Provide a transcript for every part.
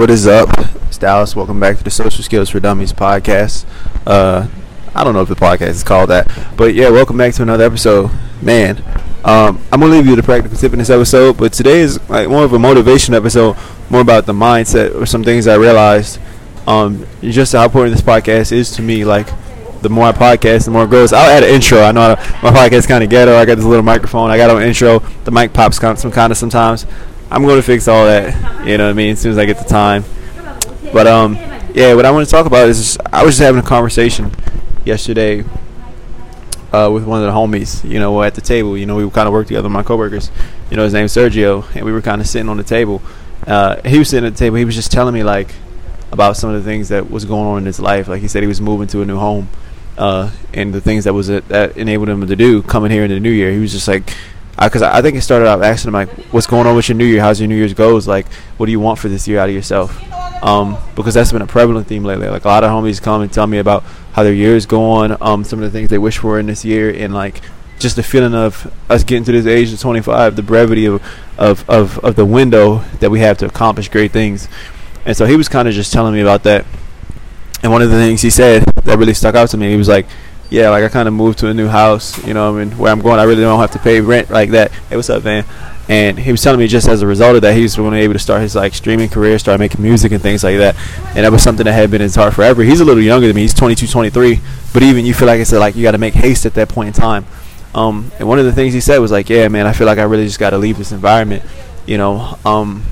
What is up? It's Dallas. Welcome back to the Social Skills for Dummies podcast. Uh, I don't know if the podcast is called that, but yeah, welcome back to another episode. Man, um, I'm gonna leave you the practical tip in this episode, but today is like more of a motivation episode, more about the mindset or some things I realized. Um, just how important this podcast is to me. Like, the more I podcast, the more it grows. I'll add an intro. I know my podcast kind of ghetto. I got this little microphone. I got an intro. The mic pops some kind of sometimes. I'm going to fix all that. You know what I mean? As soon as I get the time. But um, yeah. What I want to talk about is just, I was just having a conversation yesterday uh, with one of the homies. You know, at the table. You know, we kind of worked together. My coworkers. You know, his name's Sergio, and we were kind of sitting on the table. Uh, he was sitting at the table. He was just telling me like about some of the things that was going on in his life. Like he said, he was moving to a new home, uh, and the things that was that enabled him to do coming here in the new year. He was just like, because I, I, think it started off asking him like, "What's going on with your New Year? How's your New Year's goes? Like, what do you want for this year out of yourself?" Um, because that's been a prevalent theme lately. Like a lot of homies come and tell me about how their year is going, um, some of the things they wish for in this year, and like just the feeling of us getting to this age of 25, the brevity of of of, of the window that we have to accomplish great things. And so he was kind of just telling me about that. And one of the things he said that really stuck out to me, he was like, yeah, like I kind of moved to a new house, you know, I mean, where I'm going, I really don't have to pay rent like that. Hey, what's up, man? And he was telling me just as a result of that, he was going to be able to start his like streaming career, start making music and things like that. And that was something that had been in his heart forever. He's a little younger than me. He's 22, 23. But even you feel like it's like you got to make haste at that point in time. Um, and one of the things he said was like, yeah, man, I feel like I really just got to leave this environment, you know. Um,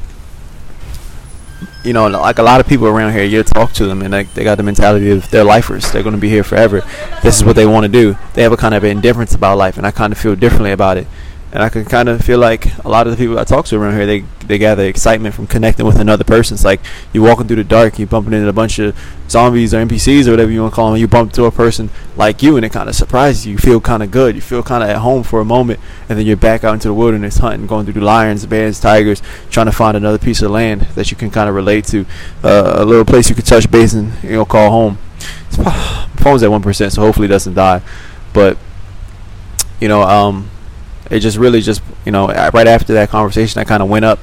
you know, like a lot of people around here, you talk to them and like they got the mentality of they're lifers. They're going to be here forever. This is what they want to do. They have a kind of indifference about life, and I kind of feel differently about it and I can kind of feel like a lot of the people I talk to around here, they they gather excitement from connecting with another person. It's like you're walking through the dark, you're bumping into a bunch of zombies or NPCs or whatever you want to call them. You bump into a person like you, and it kind of surprises you. You feel kind of good. You feel kind of at home for a moment, and then you're back out into the wilderness hunting, going through the lions, bears, tigers, trying to find another piece of land that you can kind of relate to, uh, a little place you can touch base and you know call home. It's, phone's at one percent, so hopefully it doesn't die, but you know um it just really just you know right after that conversation, I kind of went up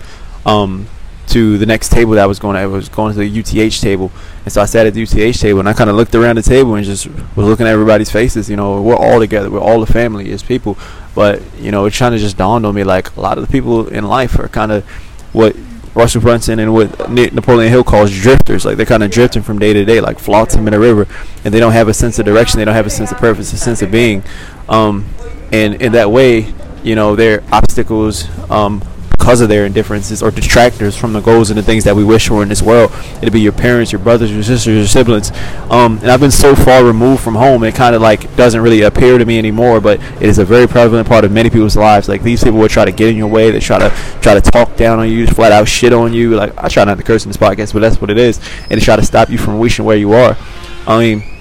um, to the next table that I was going. I was going to the UTH table, and so I sat at the UTH table, and I kind of looked around the table and just was looking at everybody's faces. You know, we're all together. We're all the family as people, but you know, it kind of just dawned on me like a lot of the people in life are kind of what Russell Brunson and what Napoleon Hill calls drifters. Like they're kind of drifting from day to day, like flotsam in a river, and they don't have a sense of direction. They don't have a sense of purpose, a sense of being. Um, and in that way, you know their obstacles um, because of their indifferences or detractors from the goals and the things that we wish for in this world. It'd be your parents, your brothers, your sisters, your siblings. Um, and I've been so far removed from home, it kind of like doesn't really appear to me anymore. But it is a very prevalent part of many people's lives. Like these people will try to get in your way. They try to try to talk down on you, flat out shit on you. Like I try not to curse in this podcast, but that's what it is. And they try to stop you from reaching where you are. I mean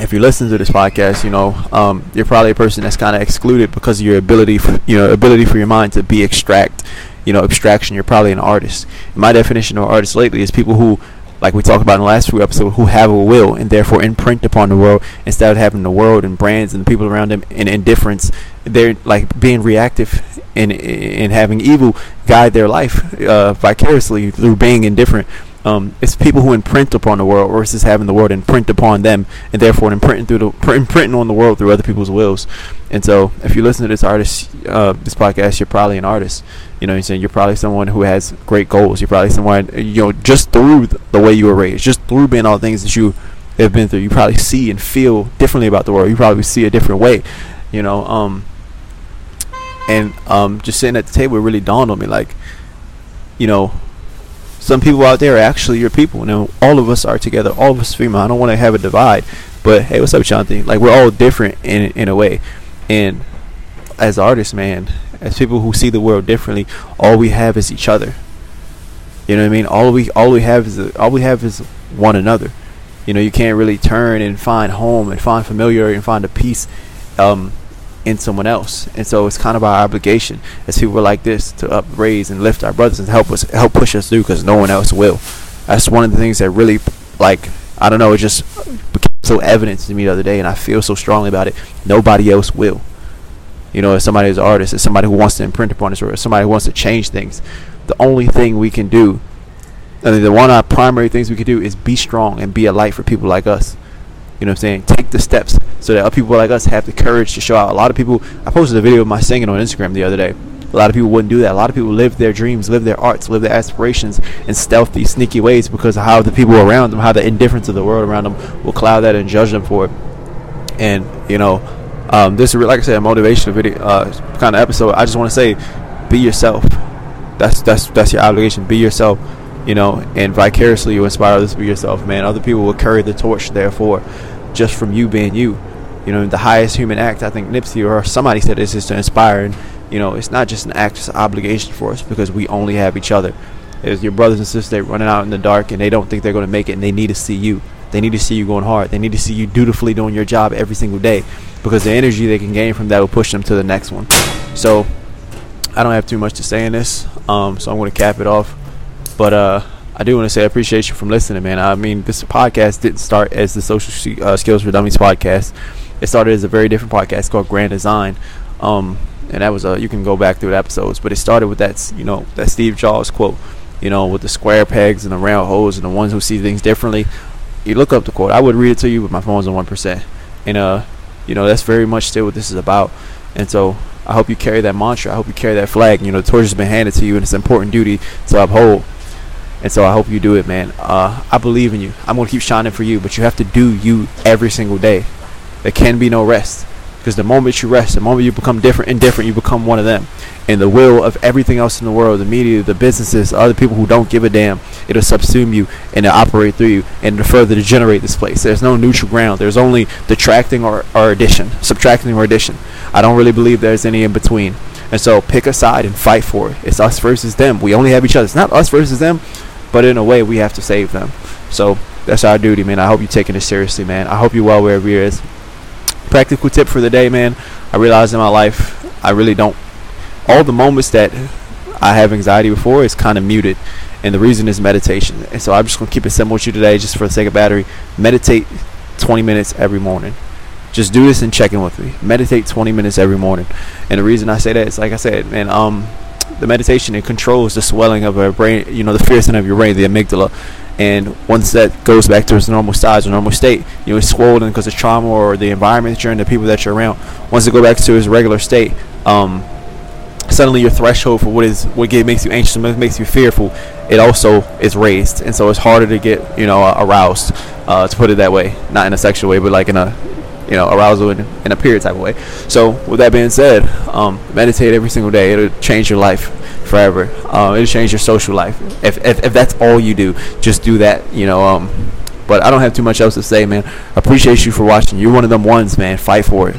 if you listen to this podcast, you know, um, you're probably a person that's kind of excluded because of your ability, for, you know, ability for your mind to be extract, you know, abstraction. You're probably an artist. my definition of artist lately is people who, like we talked about in the last few episodes, who have a will and therefore imprint upon the world instead of having the world and brands and the people around them in indifference. They're like being reactive and and having evil guide their life uh, vicariously through being indifferent um, it's people who imprint upon the world versus having the world imprint upon them, and therefore imprinting through the imprinting on the world through other people's wills. And so, if you listen to this artist, uh, this podcast, you're probably an artist. You know, I'm saying you're probably someone who has great goals. You're probably someone you know just through the way you were raised, just through being all the things that you have been through. You probably see and feel differently about the world. You probably see a different way. You know, um, and um, just sitting at the table, really dawned on me like, you know, some people out there are actually your people. Know, all of us are together. All of us female. I don't want to have a divide, but hey, what's up, Shanti? Like we're all different in in a way, and as artists, man, as people who see the world differently, all we have is each other. You know what I mean? All we all we have is all we have is one another. You know, you can't really turn and find home and find familiarity and find a peace um, in someone else. And so it's kind of our obligation as people like this to upraise and lift our brothers and help us help push us through because no one else will. That's one of the things that really like I don't know, it just became so evident to me the other day and I feel so strongly about it. Nobody else will. You know, as somebody who's an artist, as somebody who wants to imprint upon us or somebody who wants to change things, the only thing we can do I mean, the one of our primary things we can do is be strong and be a light for people like us. You know what I'm saying? Take the steps so that other people like us have the courage to show out. A lot of people, I posted a video of my singing on Instagram the other day. A lot of people wouldn't do that. A lot of people live their dreams, live their arts, live their aspirations in stealthy, sneaky ways because of how the people around them, how the indifference of the world around them will cloud that and judge them for it. And, you know, um, this is, like I said, a motivational video, uh, kind of episode. I just want to say, be yourself. That's, that's, that's your obligation. Be yourself you know, and vicariously you inspire others to be yourself, man. Other people will carry the torch, therefore, just from you being you. You know, the highest human act, I think Nipsey or somebody said this is to inspire. And, you know, it's not just an act, it's an obligation for us because we only have each other. There's your brothers and sisters running out in the dark and they don't think they're going to make it and they need to see you. They need to see you going hard. They need to see you dutifully doing your job every single day because the energy they can gain from that will push them to the next one. So, I don't have too much to say in this, um, so I'm going to cap it off. But uh, I do want to say I appreciate you from listening, man. I mean, this podcast didn't start as the Social uh, Skills for Dummies podcast. It started as a very different podcast called Grand Design. Um, and that was a you can go back through the episodes, but it started with that you know that Steve Jobs quote, you know, with the square pegs and the round holes and the ones who see things differently. You look up the quote. I would read it to you, but my phone's on one percent, and uh, you know that's very much still what this is about. And so I hope you carry that mantra. I hope you carry that flag. You know, the torch has been handed to you, and it's an important duty to uphold. And so I hope you do it, man. Uh, I believe in you. I'm gonna keep shining for you, but you have to do you every single day. There can be no rest because the moment you rest, the moment you become different and different, you become one of them. And the will of everything else in the world, the media, the businesses, other people who don't give a damn, it'll subsume you and it'll operate through you and further to further degenerate this place. There's no neutral ground. There's only detracting or, or addition, subtracting or addition. I don't really believe there's any in between. And so pick a side and fight for it. It's us versus them. We only have each other. It's not us versus them but in a way we have to save them. So that's our duty, man. I hope you're taking it seriously, man. I hope you're well wherever you're is. Practical tip for the day, man. I realize in my life I really don't all the moments that I have anxiety before is kind of muted. And the reason is meditation. And so I'm just gonna keep it simple with you today, just for the sake of battery. Meditate 20 minutes every morning. Just do this and check in with me. Meditate 20 minutes every morning. And the reason I say that is, like I said, man, um, the meditation it controls the swelling of our brain you know the fear center of your brain the amygdala. And once that goes back to its normal size or normal state you know it's swollen because of trauma or the environment that you're in the people that you're around. Once it go back to its regular state um, suddenly your threshold for what is what makes you anxious and makes you fearful it also is raised. And so it's harder to get you know aroused uh, to put it that way. Not in a sexual way but like in a you know arousal in, in a period type of way. So with that being said, um, meditate every single day. It'll change your life forever. Uh, it'll change your social life. If, if if that's all you do, just do that. You know. Um, but I don't have too much else to say, man. Appreciate you for watching. You're one of them ones, man. Fight for it.